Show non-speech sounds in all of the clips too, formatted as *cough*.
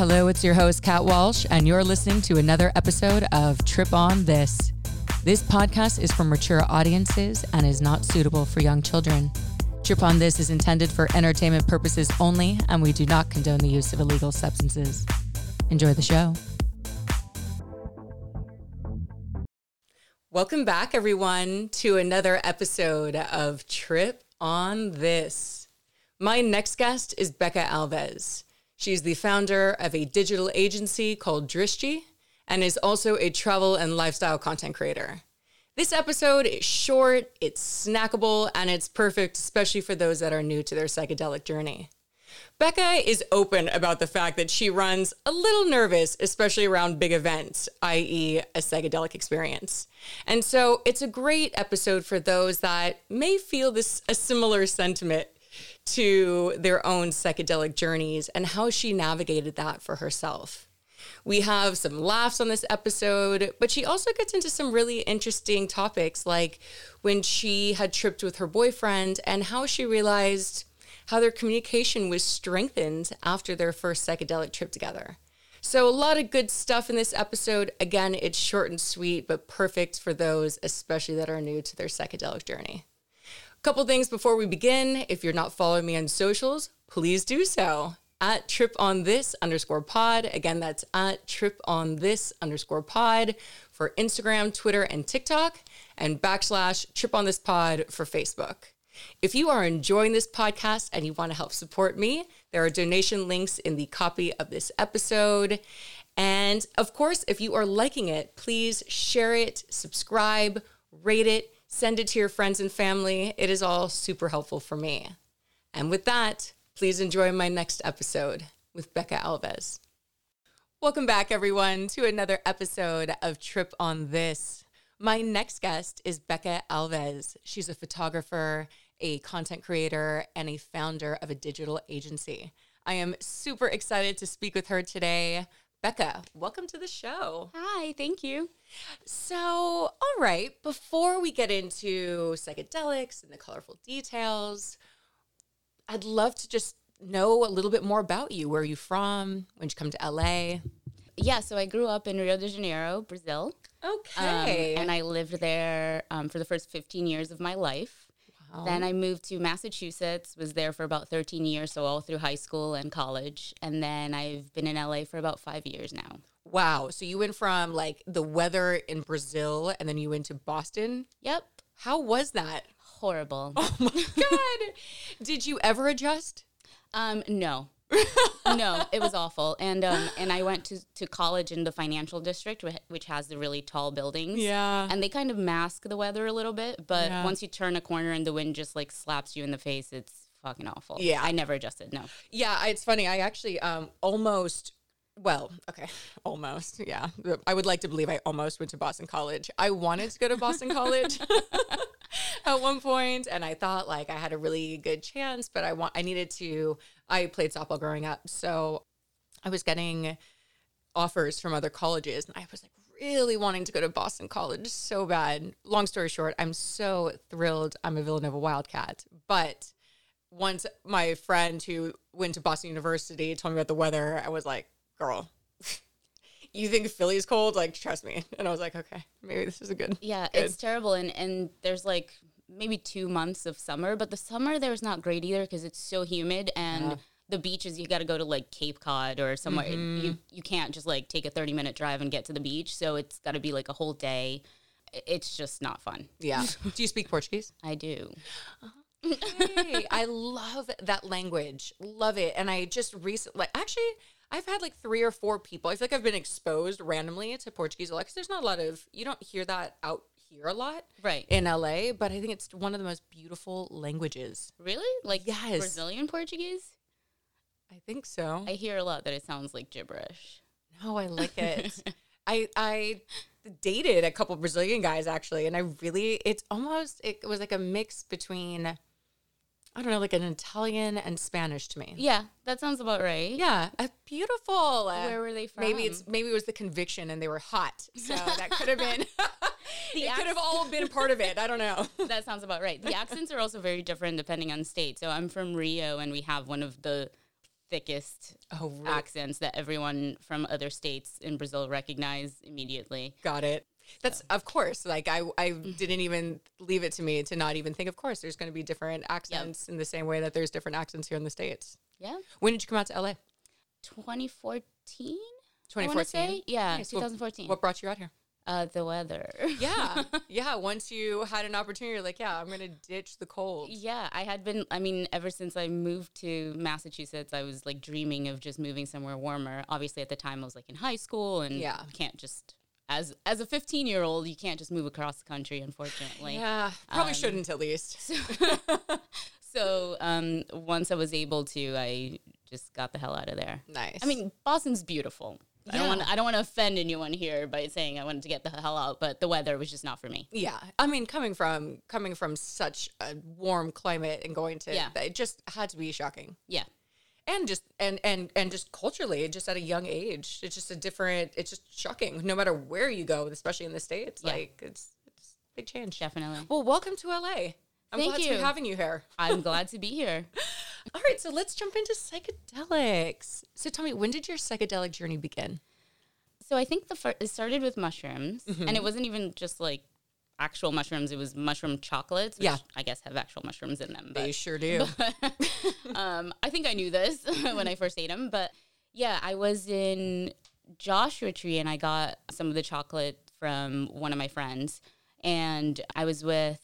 Hello, it's your host, Kat Walsh, and you're listening to another episode of Trip on This. This podcast is for mature audiences and is not suitable for young children. Trip on This is intended for entertainment purposes only, and we do not condone the use of illegal substances. Enjoy the show. Welcome back, everyone, to another episode of Trip on This. My next guest is Becca Alves. She's the founder of a digital agency called Drishti and is also a travel and lifestyle content creator. This episode is short, it's snackable, and it's perfect, especially for those that are new to their psychedelic journey. Becca is open about the fact that she runs a little nervous, especially around big events, i.e., a psychedelic experience. And so it's a great episode for those that may feel this a similar sentiment to their own psychedelic journeys and how she navigated that for herself. We have some laughs on this episode, but she also gets into some really interesting topics like when she had tripped with her boyfriend and how she realized how their communication was strengthened after their first psychedelic trip together. So, a lot of good stuff in this episode. Again, it's short and sweet, but perfect for those, especially that are new to their psychedelic journey. Couple things before we begin. If you're not following me on socials, please do so at trip on this underscore pod. Again, that's at trip on this underscore pod for Instagram, Twitter, and TikTok, and backslash trip on this pod for Facebook. If you are enjoying this podcast and you want to help support me, there are donation links in the copy of this episode. And of course, if you are liking it, please share it, subscribe, rate it, send it to your friends and family. It is all super helpful for me. And with that, please enjoy my next episode with Becca Alves. Welcome back, everyone, to another episode of Trip on This. My next guest is Becca Alves. She's a photographer, a content creator, and a founder of a digital agency. I am super excited to speak with her today. Becca, welcome to the show. Hi, thank you. So, all right, before we get into psychedelics and the colorful details, I'd love to just know a little bit more about you. Where are you from? When did you come to LA? Yeah, so I grew up in Rio de Janeiro, Brazil. Okay. Um, and I lived there um, for the first 15 years of my life. Wow. Then I moved to Massachusetts, was there for about 13 years, so all through high school and college. And then I've been in LA for about five years now. Wow. So you went from like the weather in Brazil and then you went to Boston? Yep. How was that? Horrible. Oh my *laughs* God. Did you ever adjust? Um, no. *laughs* no, it was awful. And um, and I went to, to college in the financial district, which has the really tall buildings. Yeah. And they kind of mask the weather a little bit, but yeah. once you turn a corner and the wind just like slaps you in the face, it's fucking awful. Yeah. I never adjusted. No. Yeah, it's funny. I actually um almost well, okay, almost. Yeah. I would like to believe I almost went to Boston College. I wanted to go to Boston College. *laughs* *laughs* *laughs* at one point and I thought like I had a really good chance, but I want I needed to I played softball growing up. So I was getting offers from other colleges and I was like really wanting to go to Boston College so bad. Long story short, I'm so thrilled I'm a Villanova Wildcat. But once my friend who went to Boston University told me about the weather, I was like, girl, *laughs* you think Philly's cold? Like, trust me. *laughs* And I was like, okay, maybe this is a good. Yeah, good. it's terrible. And and there's like maybe two months of summer, but the summer there's not great either because it's so humid and. Yeah. The beaches you got to go to like Cape Cod or somewhere. Mm-hmm. You you can't just like take a thirty minute drive and get to the beach. So it's got to be like a whole day. It's just not fun. Yeah. *laughs* do you speak Portuguese? I do. hey, I love that language. Love it. And I just recently, actually, I've had like three or four people. I feel like I've been exposed randomly to Portuguese a lot because there's not a lot of you don't hear that out here a lot, right? In LA, but I think it's one of the most beautiful languages. Really, like yes, Brazilian Portuguese. I think so. I hear a lot that it sounds like gibberish. No, I like it. *laughs* I I dated a couple Brazilian guys actually, and I really it's almost it was like a mix between I don't know, like an Italian and Spanish to me. Yeah, that sounds about right. Yeah, a beautiful. Where were they from? Maybe it's maybe it was the conviction and they were hot, so *laughs* that could have been. *laughs* it could have all been part of it. I don't know. *laughs* that sounds about right. The accents are also very different depending on state. So I'm from Rio, and we have one of the thickest Oh, really? accents that everyone from other states in Brazil recognize immediately. Got it. That's of course. Like I, I didn't even leave it to me to not even think. Of course, there's going to be different accents in the same way that there's different accents here in the states. Yeah. When did you come out to LA? 2014? 2014. Yeah, Nice. What- 2014. What brought you out here? Uh, the weather. Yeah, *laughs* yeah. Once you had an opportunity, you're like, yeah, I'm gonna ditch the cold. Yeah, I had been. I mean, ever since I moved to Massachusetts, I was like dreaming of just moving somewhere warmer. Obviously, at the time, I was like in high school, and Yeah. can't just as as a 15 year old, you can't just move across the country. Unfortunately, Yeah, probably shouldn't at least. *laughs* So um, once I was able to, I just got the hell out of there. Nice. I mean, Boston's beautiful. I don't want. I don't want to offend anyone here by saying I wanted to get the hell out, but the weather was just not for me. yeah. I mean, coming from coming from such a warm climate and going to, Yeah. it just had to be shocking. Yeah, and just and and and just culturally just at a young age it's just a different it's just shocking no matter where you go especially in the states Yeah. like it's it's a big change definitely. well welcome to la i'm Thank glad to you. be having you here I'm *laughs* glad to be here. all right so let's jump into psychedelics so tell me when did your psychedelic journey begin So I think the first it started with mushrooms, Mm-hmm. and it wasn't even just like actual mushrooms. It was mushroom chocolates, which Yeah. I guess have actual mushrooms in them. they sure do *laughs* um, I think I knew this *laughs* when I first ate them. But yeah, I was in Joshua Tree, and I got some of the chocolate from one of my friends, and I was with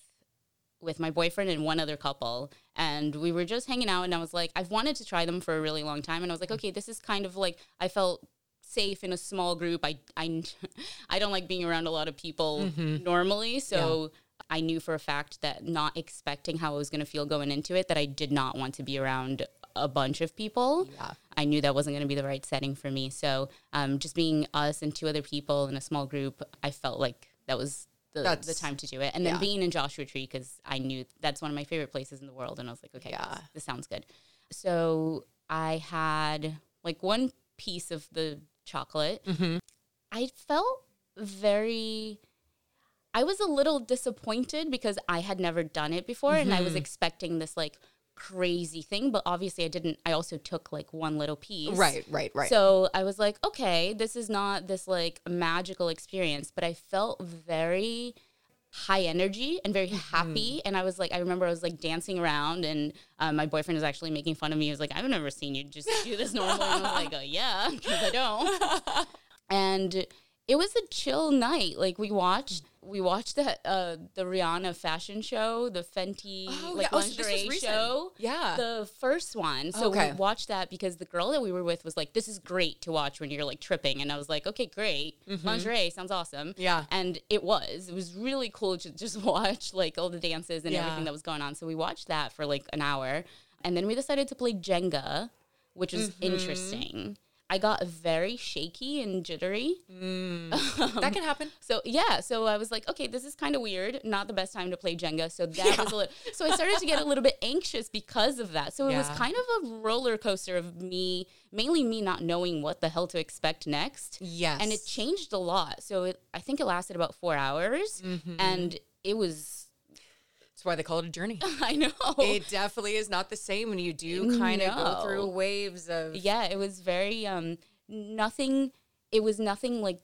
with my boyfriend and one other couple and we were just hanging out and I was like I've wanted to try them for a really long time and I was like okay this is kind of like I felt safe in a small group I I *laughs* I don't like being around a lot of people normally so I knew for a fact that not expecting how I was going to feel going into it that I did not want to be around a bunch of people. Yeah. I knew that wasn't going to be the right setting for me. So um, just being us and two other people in a small group, I felt like that was the, the time to do it. And then yeah. being in Joshua Tree, because I knew that's one of my favorite places in the world. And I was like, okay, Yeah. this, this sounds good. So I had like one piece of the chocolate. Mm-hmm. I felt very. I was a little disappointed because I had never done it before and I was Mm-hmm. expecting this like crazy thing, but obviously I didn't. I also took like one little piece. right right right So I was like, okay, this is not this like magical experience, but I felt very high energy and very happy. And I was like, I remember I was like dancing around, and um, my boyfriend was actually making fun of me. He was like, I've never seen you just do this normally. And I was like, oh, yeah, because I don't. *laughs* and it was a chill night. Like we watched, we watched the uh, the Rihanna fashion show, the Fenty Oh, like yeah. Oh, so lingerie show. Yeah. the first one. So Okay. we watched that because the girl that we were with was like, "This is great to watch when you're like tripping," and I was like, "Okay, great, lingerie sounds awesome." Mm-hmm. Yeah. and it was. It was really cool to just *laughs* watch like all the dances and Yeah. everything that was going on. So we watched that for like an hour, and then we decided to play Jenga, which was Mm-hmm. interesting. I got very shaky and jittery. *laughs* that can happen So yeah, so I was like, okay, this is kind of weird. Not the best time to play Jenga. So that was a little. So I started to get a little bit anxious because of that. So it was kind of a roller coaster of me, mainly me not knowing what the hell to expect next. yes And it changed a lot. So it, I think it lasted about four hours, Mm-hmm. and it was. Why they call it a journey *laughs* I know. it definitely is not the same when you do kind of go through waves of yeah, it was very um nothing. It was nothing like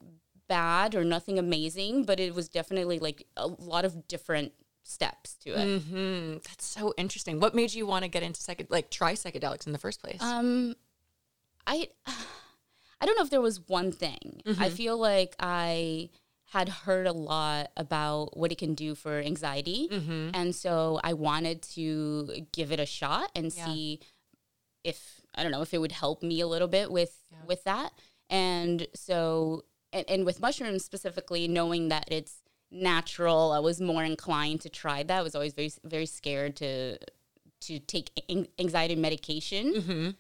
bad or nothing amazing, but it was definitely like a lot of different steps to it. hmm That's so interesting. What made you want to get into psych like try psychedelics in the first place? Um, I, *sighs* I don't know if there was one thing. I feel like I had heard a lot about what it can do for anxiety, mm-hmm. and so I wanted to give it a shot and Yeah. see if I don't know if it would help me a little bit with with that. And so, and, and with mushrooms specifically, knowing that it's natural, I was more inclined to try that. I was always very very scared to to take anxiety medication. Mm-hmm.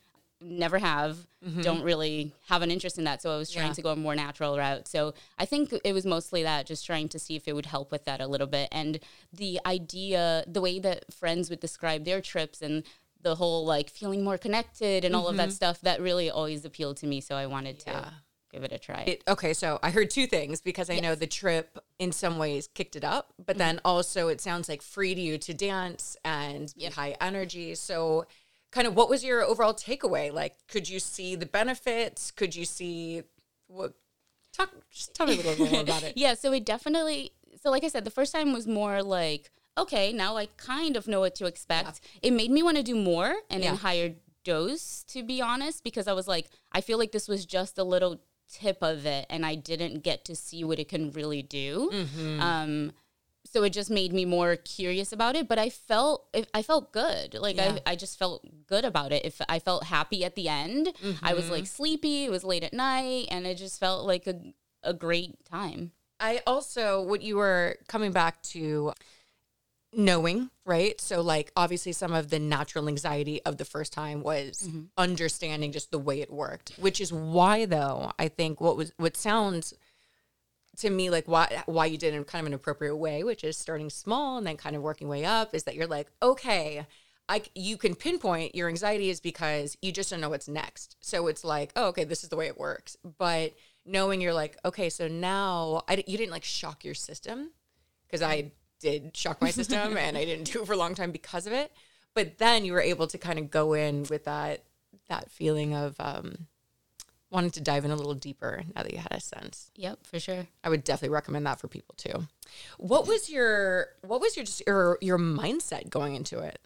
Never have. Mm-hmm. Don't really have an interest in that. So I was trying Yeah. to go a more natural route. So I think it was mostly that, just trying to see if it would help with that a little bit. And the idea, the way that friends would describe their trips and the whole like feeling more connected and all of that mm-hmm. stuff, that really always appealed to me. So I wanted to Yeah. give it a try. It, okay, so I heard two things because I know the trip in some ways kicked it up, but mm-hmm. then also it sounds like freed you to dance and be high energy. So kind of what was your overall takeaway? Like, could you see the benefits? Could you see what? Talk, just tell me a little bit more about it. *laughs* yeah, so it definitely. So, like I said, the first time was more like, okay, now I kind of know what to expect. Yeah. It made me want to do more and yeah. in higher dose, to be honest, because I was like, I feel like this was just a little tip of it, and I didn't get to see what it can really do. Mm-hmm. Um, so it just made me more curious about it but i felt i felt good like yeah. I, I just felt good about it if i felt happy at the end mm-hmm. i was like mm-hmm. sleepy it was late at night and it just felt like a, a great time i also what you were coming back to knowing right so like obviously some of the natural anxiety of the first time was mm-hmm. understanding just the way it worked which is why though i think what was what sounds to me like why why you did it in kind of an appropriate way which is starting small and then kind of working way up is that you're like okay I, you can pinpoint your anxiety is because you just don't know what's next. So it's like oh okay this is the way it works. But knowing you're like okay so now I, you didn't like shock your system because i did shock my system *laughs* and i didn't do it for a long time because of it. But then you were able to kind of go in with that that feeling of um wanted to dive in a little deeper now that you had a sense. Yep, for sure. I would definitely recommend that for people too. What was your what was your just your your mindset going into it?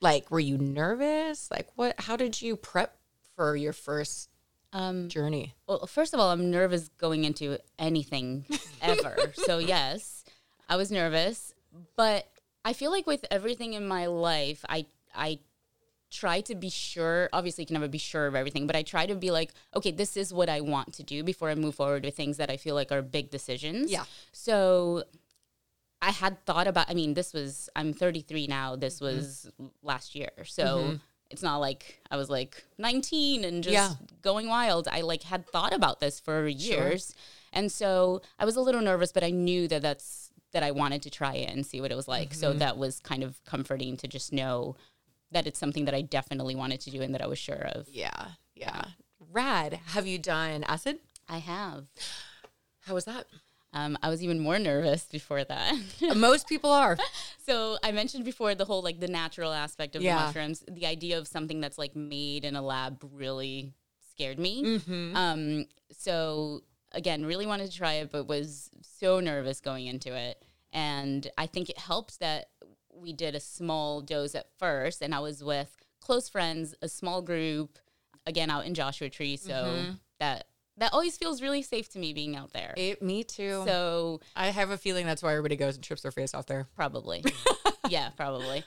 Like were you nervous? Like what how did you prep for your first um, journey? Well, first of all, I'm nervous going into anything *laughs* ever. so yes, I was nervous, but I feel like with everything in my life, I I try to be sure obviously you can never be sure of everything but i try to be like okay this is what i want to do before i move forward with things that i feel like are big decisions yeah so i had thought about i mean this was i'm 33 now this mm-hmm. was last year so mm-hmm. it's not like i was like 19 and just yeah. going wild i like had thought about this for years sure. and so i was a little nervous but i knew that that's that i wanted to try it and see what it was like mm-hmm. so that was kind of comforting to just know that it's something that I definitely wanted to do and that I was sure of. Yeah, yeah. Rad. Have you done acid? I have. How was that? Um, I was even more nervous before that. Most people are. *laughs* So I mentioned before the whole like the natural aspect of yeah. the mushrooms. The idea of something that's like made in a lab really scared me. Mm-hmm. Um, so again, really wanted to try it, but was so nervous going into it. And I think it helped that we did a small dose at first, and I was with close friends, a small group, again out in Joshua Tree. So mm-hmm. that that always feels really safe to me being out there. It, me too. So I have a feeling that's why everybody goes and trips their face off there. Probably. *laughs* yeah, probably.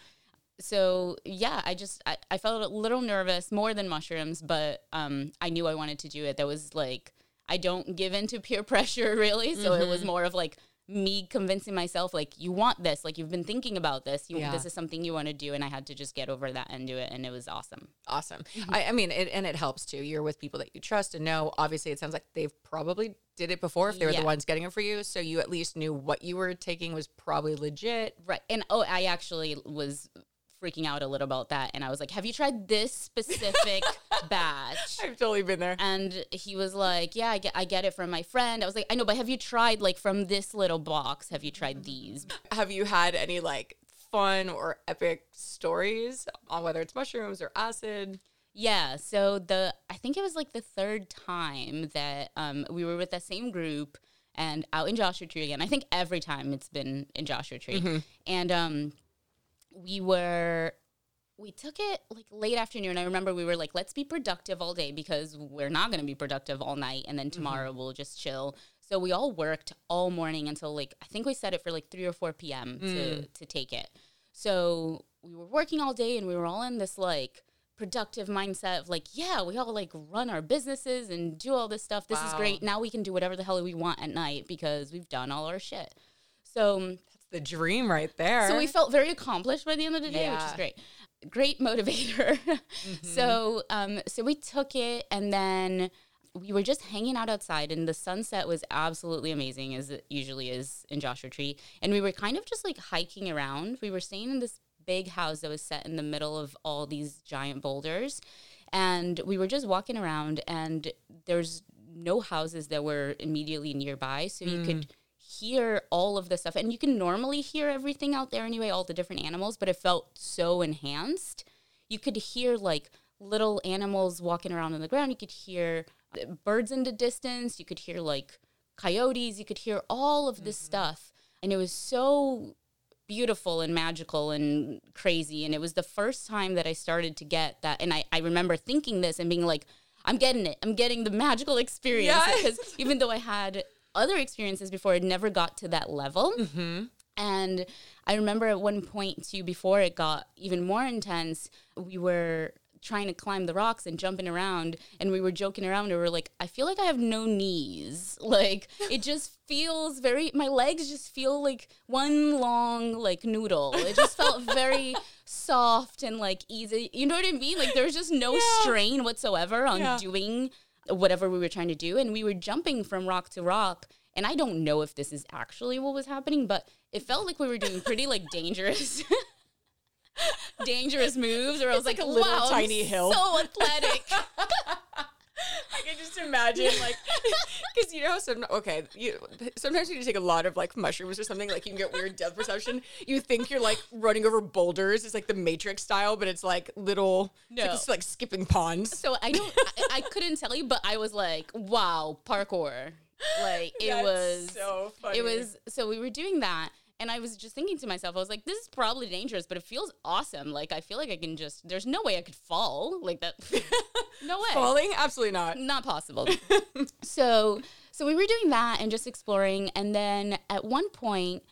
So yeah, I just I, I felt a little nervous more than mushrooms, but um I knew I wanted to do it. That was like I don't give in to peer *laughs* pressure really. So mm-hmm. it was mm-hmm. more of like me convincing myself like you want this like you've been thinking about this you yeah. this is something you want to do and i had to just get over that and do it and it was awesome awesome mm-hmm. I, I, mean it, and it helps too you're with people that you trust and know obviously it sounds like they've probably did it before if they were yeah. the ones getting it for you so you at least knew what you were taking was probably legit right and oh i actually was freaking out a little about that. And I was like, Have you tried this specific *laughs* batch? I've totally been there. And he was like, Yeah, I get, I get it from my friend. I was like, I know, but have you tried, like, from this little box, have you tried these? Have you had any, like, fun or epic stories on whether it's mushrooms or acid? Yeah, so the I think it was like the third time that um, we were with the same group and out in Joshua Tree again. I think every time it's been in Joshua Tree, mm-hmm. and um, we were we took it like late afternoon. I remember we were like, let's be productive all day because we're not going to be productive all night. And then mm-hmm. tomorrow mm-hmm. we'll just chill. So we all worked all morning until like, I think we set it for like 3 or 4 p.m. Mm. to, to take it. So we were working all day and we were all in this like productive mindset of like, yeah, we all like run our businesses and do all this stuff. This wow. is great. Now we can do whatever the hell we want at night because we've done all our shit. So the dream right there. So we felt very accomplished by the end of the day, yeah. which is great. Great motivator. *laughs* mm-hmm. So um, so we took it and then we were just hanging out outside and the sunset was absolutely amazing as it usually is in Joshua Tree. And we were kind of just like hiking around. We were staying in this big house that was set in the middle of all these giant boulders. And we were just walking around and there's no houses that were immediately nearby. So mm. you could hear all of the stuff and you can normally hear everything out there anyway all the different animals but it felt so enhanced you could hear like little animals walking around on the ground. You could hear uh, birds in the distance. You could hear like coyotes. You could hear all of this stuff. And it was so beautiful and magical and crazy. And it was the first time that I started to get that. And I, I remember thinking this and being like, I'm getting it. I'm getting the magical experience. Yes. Because even though I had other experiences before, it never got to that level. Mm-hmm. And I remember at one point too, before it got even more intense, we were trying to climb the rocks and jumping around and we were joking around and we were like i feel like i have no knees. *laughs* Like it just feels very my legs just feel like one long like noodle. It just *laughs* felt very soft and like easy. You know what i mean? Like there's just no strain whatsoever on Yeah. doing whatever we were trying to do and we were jumping from rock to rock and i don't know if this is actually what was happening but it felt like we were doing pretty like *laughs* dangerous *laughs* dangerous moves or i was like, like a little wow tiny I'm hill." so athletic *laughs* *laughs* I can just imagine, like, *laughs* *laughs* because you know, some okay, you sometimes when you take a lot of like mushrooms or something, like you can get weird depth perception. You think you're like running over boulders, it's like the Matrix style, but it's like little, it's like, No. it's like skipping ponds. so i don't I, I couldn't tell you but i was like wow parkour like it That's was so funny. it was so we were doing that and i was just thinking to myself i was like this is probably dangerous but it feels awesome like i feel like i can just there's no way i could fall like that *laughs* no way falling. Absolutely not. not possible. *laughs* so so we were doing that and just exploring and then at one point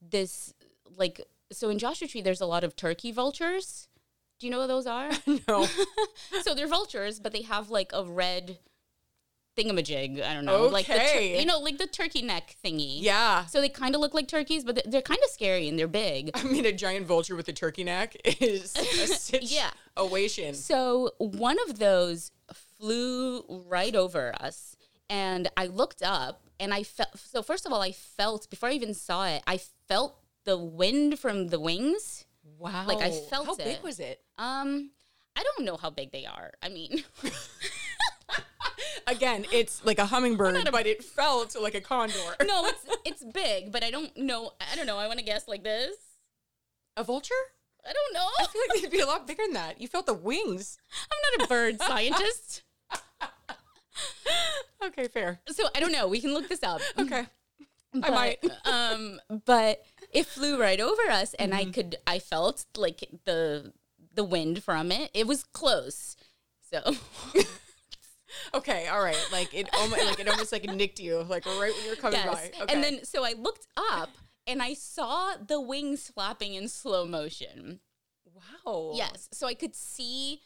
this like so in Joshua Tree there's a lot of turkey vultures. Do you know what those are? *laughs* No. so they're vultures, but they have like a red thingamajig. I don't know, like the tur- you know, like the turkey neck thingy. Yeah. So they kind of look like turkeys, but they're, kind of scary and they're big. I mean, a giant vulture with a turkey neck *laughs* is a Yeah. situation. So one of those flew right over us, and I looked up, and I felt. So first of all, I felt before I even saw it, I felt the wind from the wings. Wow. Like, I felt How big was it? Um, I don't know how big they are. I mean, *laughs* Again, it's like a hummingbird, a- but it felt like a condor. no, it's it's big, but I don't know. I don't know. I want to guess like this. A vulture? I don't know. I feel like they'd be a lot bigger than that. You felt the wings. I'm not a bird scientist, *laughs* Okay, fair. so I don't know. We can look this up. Okay. but, might. *laughs* um, but it flew right over us, and Mm-hmm. I could, I felt like the the wind from it. It was close, so *laughs* Okay, all right. Like it almost like it almost like nicked you, like right when you're coming yes. by. Okay. And then so I looked up, and I saw the wings flapping in slow motion. wow. Yes, so I could see.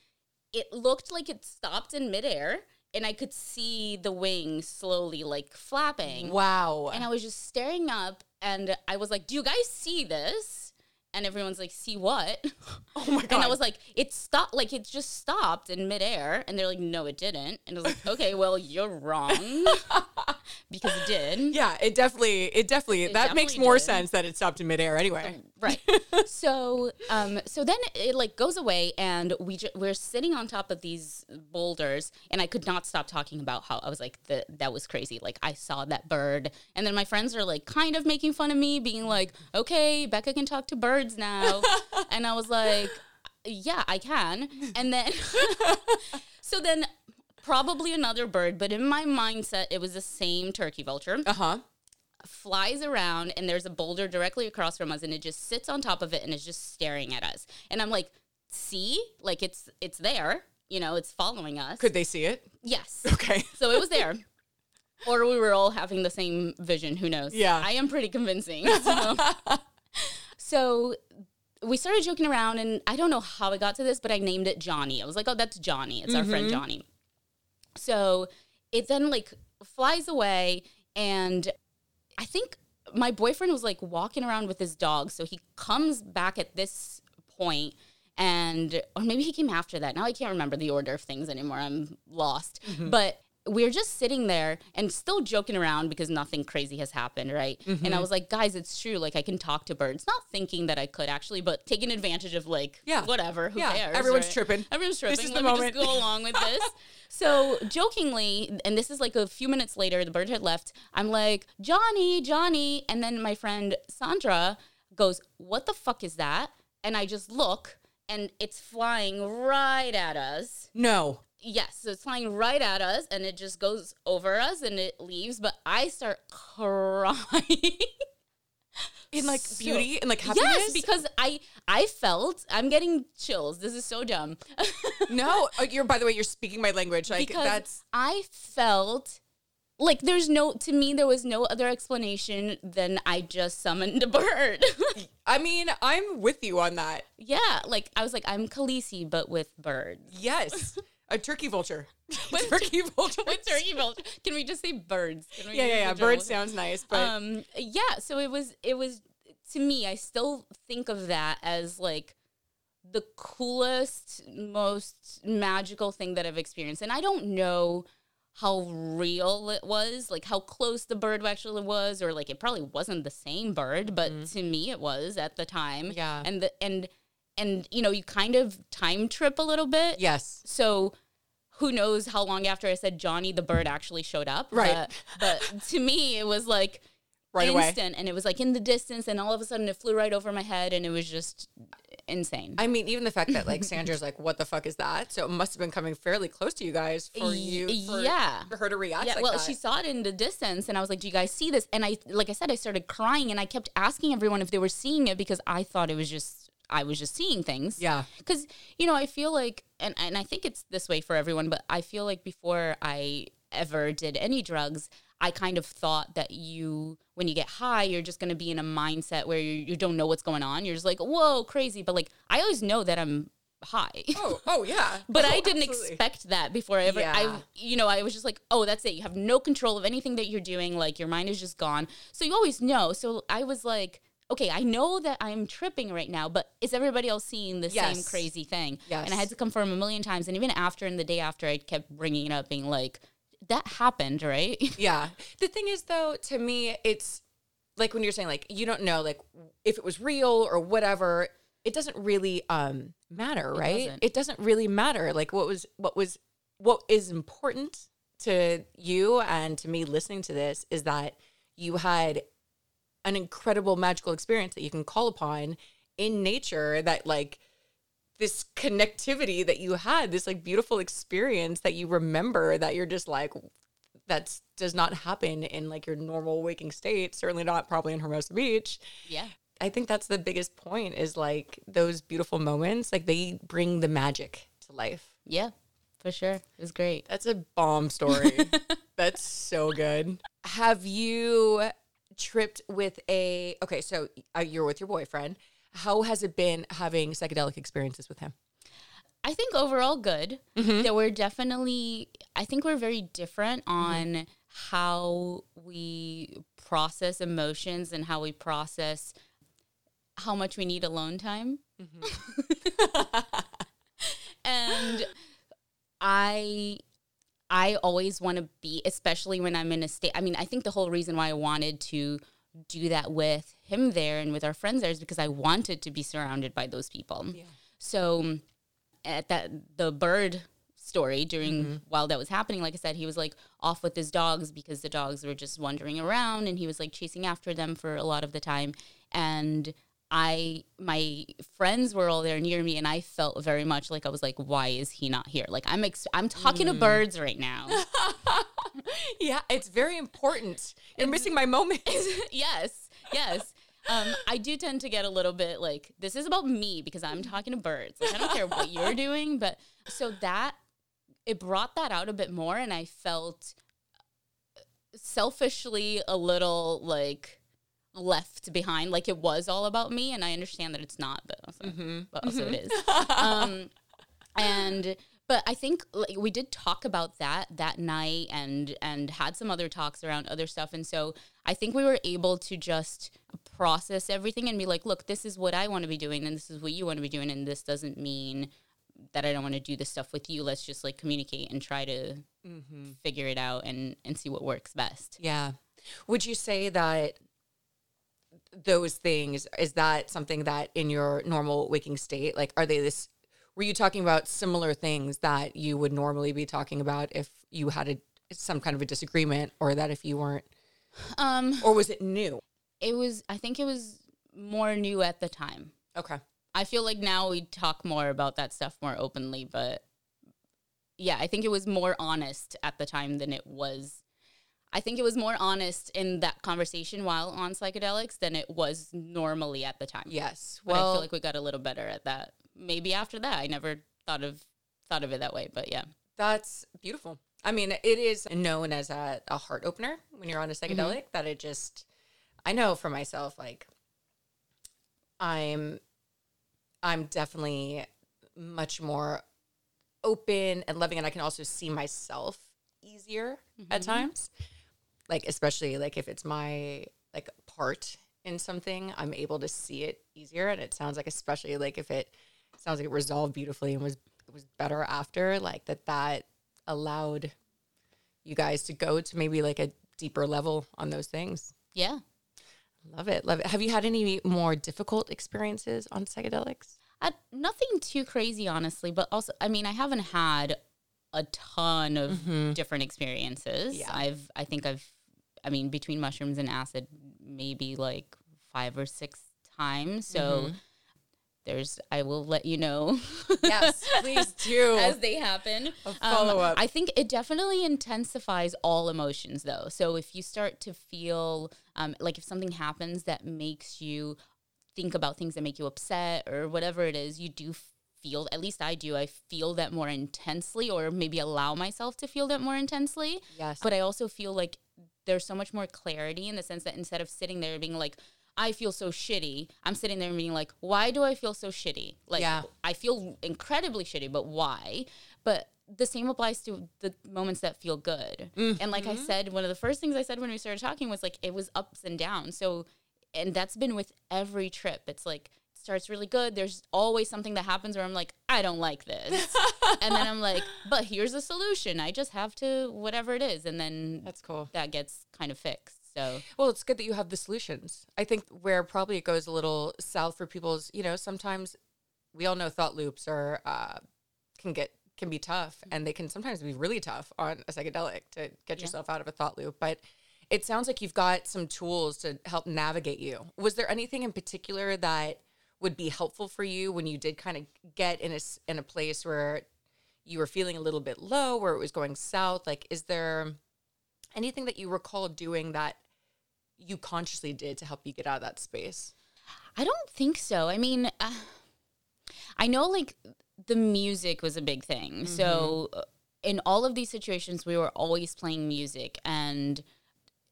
It looked like it stopped in midair, and I could see the wings slowly like flapping. Wow. And I was just staring up and I was like, Do you guys see this? And everyone's like, See what? *laughs* oh my god. And I was like, It stopped, like, it just stopped in midair. And they're like, No, it didn't. And I was like, Okay, well, you're wrong. *laughs* because it did. yeah, it definitely, it definitely, that makes more did. sense that it stopped in midair anyway. Right. *laughs* so, um, so then it like goes away, and we ju- we're sitting on top of these boulders, and I could not stop talking about how I was like the that was crazy. Like I saw that bird, and then my friends are like kind of making fun of me, being like, "Okay, Becca can talk to birds now," *laughs* and I was like, "Yeah, I can." And then, *laughs* so then. Probably another bird, but in my mindset, it was the same turkey vulture Uh huh. flies around and there's a boulder directly across from us and it just sits on top of it and is just staring at us. And I'm like, see? Like it's it's there. You know, it's following us. Could they see it? yes. *laughs* Okay. So it was there. Or we were all having the same vision. Who knows? Yeah. I am pretty convincing. So, so we started joking around, and I don't know how I got to this, but I named it Johnny. I was like, oh, that's Johnny. It's our friend mm-hmm. Johnny. So it then like flies away, and I think my boyfriend was like walking around with his dog. So he comes back at this point and or maybe he came after that. Now I can't remember the order of things anymore. I'm lost. Mm-hmm. But we're just sitting there and still joking around because nothing crazy has happened, right? And I mm-hmm. was like, guys, it's true. Like I can talk to birds. Not thinking that I could actually, but taking advantage of like Yeah. whatever. Who Yeah, cares? everyone's right? tripping. Everyone's tripping. This is Let the me moment. just go along with this. *laughs* So jokingly, and this is like a few minutes later, the bird had left. I'm like, Johnny, Johnny. And then my friend Sandra goes, What the fuck is that? And I just look and it's flying right at us. No. Yes, so it's flying right at us and it just goes over us and it leaves, but I start crying. *laughs* In like So- beauty and like happiness. Yes, because I I felt I'm getting chills. This is so dumb. *laughs* no, uh, you're by the way, you're speaking my language. Like because that's I felt like there's no to me there was no other explanation than I just summoned a bird. *laughs* I mean, I'm with you on that. yeah, like I was like I'm Khaleesi but with birds. Yes. A turkey vulture. *laughs* Turkey *laughs* vulture. Turkey vulture. Can we just say birds? Can we Yeah, yeah, yeah. Bird sounds nice, but um yeah so it was it was to me i still think of that as like the coolest most magical thing that i've experienced and i don't know how real it was like how close the bird actually was or like it probably wasn't the same bird but to me it was at the time Mm-hmm. Yeah. and the and and you know you kind of time trip a little bit yes. so who knows how long after I said Johnny the bird actually showed up. Right. But, but to me, it was like Right away. instant and it was like in the distance and all of a sudden it flew right over my head and it was just insane. I mean, even the fact that like Sandra's *laughs* like, "What the fuck is that?" So it must have been coming fairly close to you guys for you, for, yeah. for her to react. yeah, like well, that. she saw it in the distance, and I was like, "Do you guys see this?" And I, like I said, I started crying, and I kept asking everyone if they were seeing it because I thought it was just, I was just seeing things. Yeah. because you know, I feel like, and and I think it's this way for everyone, but I feel like before I ever did any drugs, I kind of thought that you, when you get high, you're just going to be in a mindset where you, you don't know what's going on. You're just like, whoa, crazy. But like, I always know that I'm high. Oh, oh yeah. *laughs* But Oh, I didn't absolutely. expect that before I ever. Yeah. I, you know, I was just like, oh, that's it. You have no control of anything that you're doing. Like your mind is just gone. So you always know. So I was like, okay, I know that I'm tripping right now, but is everybody else seeing the same crazy thing? Yes. And I had to confirm a million times. And even after and the day after, I kept bringing it up, being like, that happened, right? *laughs* Yeah. The thing is, though, to me, it's like when you're saying like you don't know like if it was real or whatever. It doesn't really um matter, right? doesn't. It doesn't really matter. Like what was what was what is important to you and to me listening to this is that you had an incredible magical experience that you can call upon in nature that like this connectivity that you had this like beautiful experience that you remember that you're just like that does not happen in like your normal waking state certainly not probably in hermosa beach yeah. i think that's the biggest point is like those beautiful moments like they bring the magic to life Yeah, for sure. It was great. that's a bomb story *laughs* that's so good have you tripped with a okay so uh, you're with your boyfriend. How has it been having psychedelic experiences with him? I think overall good. Mm-hmm. That we're definitely I think we're very different mm-hmm. on how we process emotions and how we process how much we need alone time. Mm-hmm. *laughs* and I I always want to be especially when I'm in a state I mean I think the whole reason why I wanted to do that with him there and with our friends there is because I wanted to be surrounded by those people. So mm, at that the bird story during mm-hmm. while that was happening like i said he was like off with his dogs because the dogs were just wandering around and he was like chasing after them for a lot of the time. And i my friends were all there near me and i felt very much like i was like why is he not here? Like i'm ex- i'm talking to birds right now. *laughs* Yeah it's very important. You're missing my moment. *laughs* Yes yes. Um, I do tend to get a little bit like this is about me because I'm talking to birds. Like I don't care what you're doing, but so that it brought that out a bit more, and I felt selfishly a little like left behind, like it was all about me. And I understand that it's not, but also, mm-hmm. but also it mm-hmm. is. Um, *laughs* and but I think like we did talk about that that night and and had some other talks around other stuff. And so I think we were able to just process everything and be like look this is what I want to be doing and this is what you want to be doing and this doesn't mean that I don't want to do this stuff with you. Let's just like communicate and try to mm-hmm. figure it out and and see what works best. Yeah. Would you say that those things is that something that in your normal waking state like are they this were you talking about similar things that you would normally be talking about if you had a some kind of a disagreement or that if you weren't? Um or was it new? it was I think it was more new at the time. Okay. I feel like now we talk more about that stuff more openly, but yeah, I think it was more honest at the time than it was. I think it was more honest in that conversation while on psychedelics than it was normally at the time. Yes. But I feel like we got a little better at that. Maybe after that, I never thought of thought of it that way, but yeah. That's beautiful. I mean, it is known as a, a heart opener when you're on a Mm-hmm. psychedelic that it just, I know for myself, like, I'm, I'm definitely much more open and loving, and I can also see myself easier at Mm-hmm. times. Like, especially like if it's my like part in something, I'm able to see it easier, and it sounds like, especially like if it sounds like it resolved beautifully and was was better after like that that allowed you guys to go to maybe like a deeper level on those things Yeah. love it love it have you had any more difficult experiences on psychedelics I, nothing too crazy, honestly, but also, I mean, I haven't had a ton of mm-hmm. different experiences. Yeah. I've, I think I've, I mean, between mushrooms and acid, maybe like five or six times. So there's, I will let you know. *laughs* yes please *laughs* do as they happen. A Um, follow-up. I think it definitely intensifies all emotions, though. So if you start to feel um, like if something happens that makes you think about things that make you upset or whatever it is, you do feel. At least I do. I feel that more intensely, or maybe allow myself to feel that more intensely. yes But I also feel like there's so much more clarity in the sense that instead of sitting there being like, I feel so shitty, I'm sitting there and being like, why do I feel so shitty? Like, Yeah. I feel incredibly shitty, but why? But the same applies to the moments that feel good. And like I mm-hmm. said, one of the first things I said when we started talking was like, it was ups and downs. So, and that's been with every trip. It's like, starts really good. There's always something that happens where I'm like, I don't like this. *laughs* and then I'm like, but here's a solution. I just have to, whatever it is. And then that's cool that gets kind of fixed. So well it's good that you have the solutions i think where probably it goes a little south for people's you know sometimes we all know thought loops are uh, can get can be tough and they can sometimes be really tough on a psychedelic to get Yeah. yourself out of a thought loop but it sounds like you've got some tools to help navigate you was there anything in particular that would be helpful for you when you did kind of get in a in a place where you were feeling a little bit low where it was going south like is there anything that you recall doing that you consciously did to help you get out of that space I don't think so. I mean, uh, I know like the music was a big thing. So uh, in all of these situations, we were always playing music and.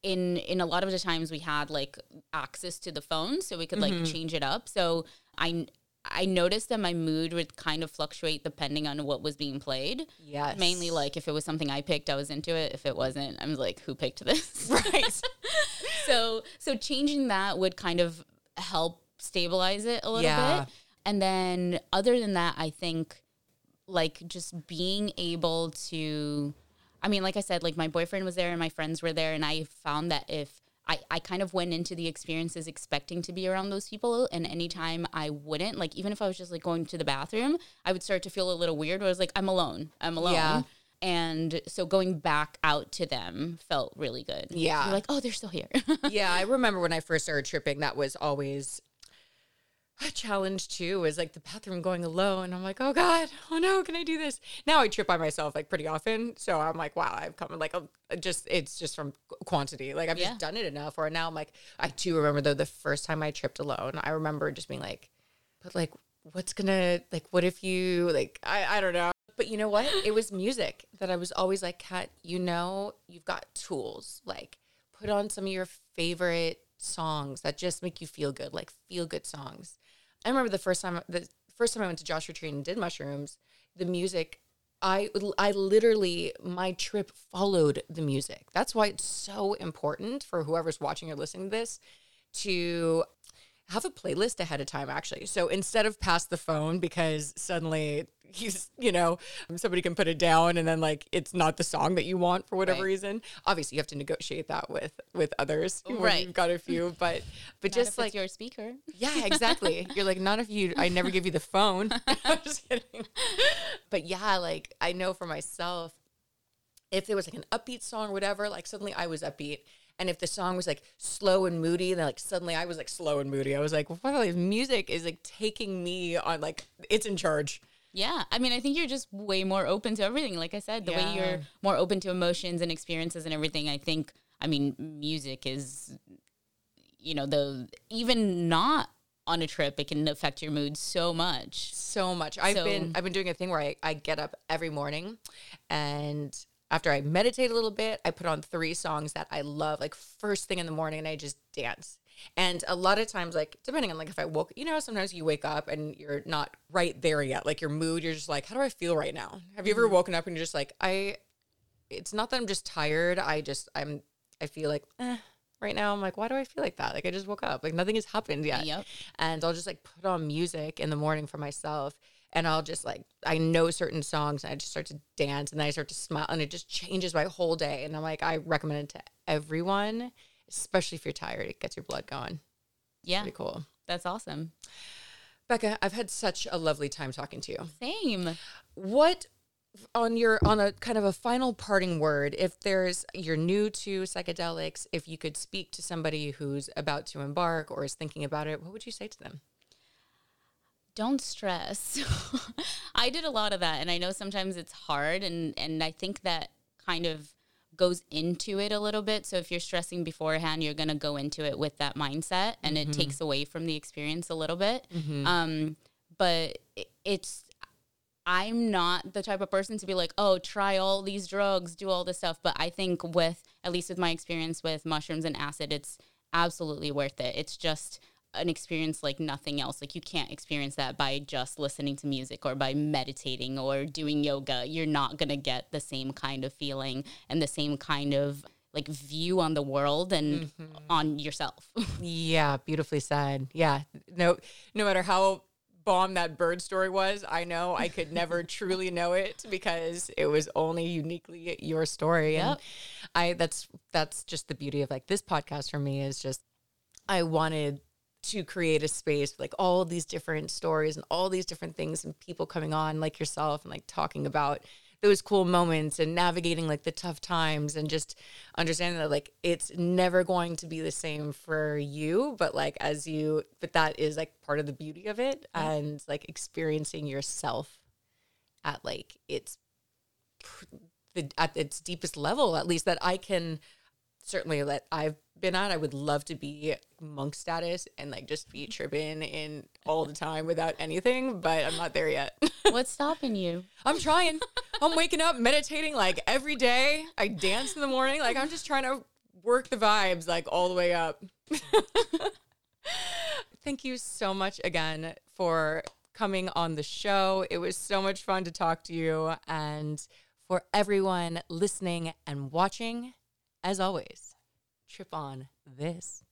In, in a lot of the times we had like access to the phone so we could like mm-hmm. change it up. So i i noticed that my mood would kind of fluctuate depending on what was being played. Yes. Mainly like if it was something i picked i was into it. If it wasn't i was like who picked this? *laughs* Right. *laughs* So so changing that would kind of help stabilize it a little Yeah. bit. And then other than that i think like just being able to i mean like i said like my boyfriend was there and my friends were there and i found that if I, I kind of went into the experiences expecting to be around those people and anytime I wouldn't, like even if I was just like going to the bathroom, I would start to feel a little weird where I was like, I'm alone. I'm alone. Yeah. And so going back out to them felt really good. Yeah. You're like, oh, they're still here. *laughs* yeah i remember when i first started tripping that was always a challenge too was like the bathroom going alone i'm like oh god oh no can i do this? Now i trip by myself like pretty often so i'm like wow i've come like just it's just from quantity like i've Yeah. just done it enough or now i'm like i do remember though the first time i tripped alone i remember just being like but like what's gonna like what if you like i i don't know. But you know what? It was music that i was always like kat you know you've got tools like put on some of your favorite songs that just make you feel good like feel good songs i remember the first time the first time i went to joshua tree and did mushrooms the music I I literally my trip followed the music. That's why it's so important for whoever's watching or listening to this to have a playlist ahead of time actually. So instead of pass the phone because suddenly he's, you know, somebody can put it down and then like it's not the song that you want for whatever Right. reason. Obviously you have to negotiate that with with others *laughs* Right. you've got a few, but *laughs* but Not just like your speaker. yeah, exactly. *laughs* You're like, not if you, I never give you the phone. I'm just kidding. But yeah, like I know for myself, if there was like an upbeat song or whatever, like suddenly I was upbeat. And if the song was like slow and moody, then like suddenly I was like slow and moody. I was like, wow, like music is like taking me on like it's in charge. Yeah. I mean, I think you're just way more open to everything. Like I said, the way you're more open to emotions and experiences and everything, I think, I mean, music is, you know, the even not on a trip, it can affect your mood so much. So much. I've So- been I've been doing a thing where I, I get up every morning and after I meditate a little bit, I put on three songs that I love, like first thing in the morning, and I just dance. And a lot of times, like depending on like if I woke, you know, sometimes you wake up and you're not right there yet. Like your mood, you're just like, how do I feel right now? Have you ever woken up and you're just like, I? It's not that I'm just tired. I just I'm I feel like eh, right now. I'm like, why do I feel like that? Like I just woke up. Like nothing has happened yet Yep. and I'll just like put on music in the morning for myself. And I'll just like I know certain songs and I just start to dance and then I start to smile and it just changes my whole day. And I'm like, I recommend it to everyone, especially if you're tired. It gets your blood going. Yeah. Pretty cool. That's awesome. Becca, I've had such a lovely time talking to you. Same. What on your on a kind of a final parting word, if there's you're new to psychedelics, if you could speak to somebody who's about to embark or is thinking about it, what would you say to them? Don't stress. *laughs* I did a lot of that and I know sometimes it's hard and and I think that kind of goes into it a little bit. So if you're stressing beforehand, you're going to go into it with that mindset and it takes away from the experience a little bit. Um but it's I'm not the type of person to be like, oh, try all these drugs, do all this stuff. But I think with, at least with my experience with mushrooms and acid, it's absolutely worth it. It's just an experience like nothing else. Like you can't experience that by just listening to music or by meditating or doing yoga. You're not going to get the same kind of feeling and the same kind of like view on the world and mm-hmm. on yourself. *laughs* Yeah, beautifully said. Yeah. No no matter how bomb that bird story was, I know I could never *laughs* truly know it because it was only uniquely your story. And I that's that's just the beauty of like this podcast for me is just I wanted to create a space with like all these different stories and all these different things and people coming on like yourself and like talking about those cool moments and navigating like the tough times and just understanding that like it's never going to be the same for you but like as you but that is like part of the beauty of it and like experiencing yourself at like its pr- the at its deepest level at least that I can certainly that I've been at. I would love to be monk status and like just be tripping in all the time without anything, but I'm not there yet. *laughs* What's stopping you? I'm trying. I'm waking up, meditating like every day. I dance in the morning. Like I'm just trying to work the vibes like all the way up. *laughs* Thank you so much again for coming on the show. It was so much fun to talk to you. And for everyone listening and watching, as always, trip on this.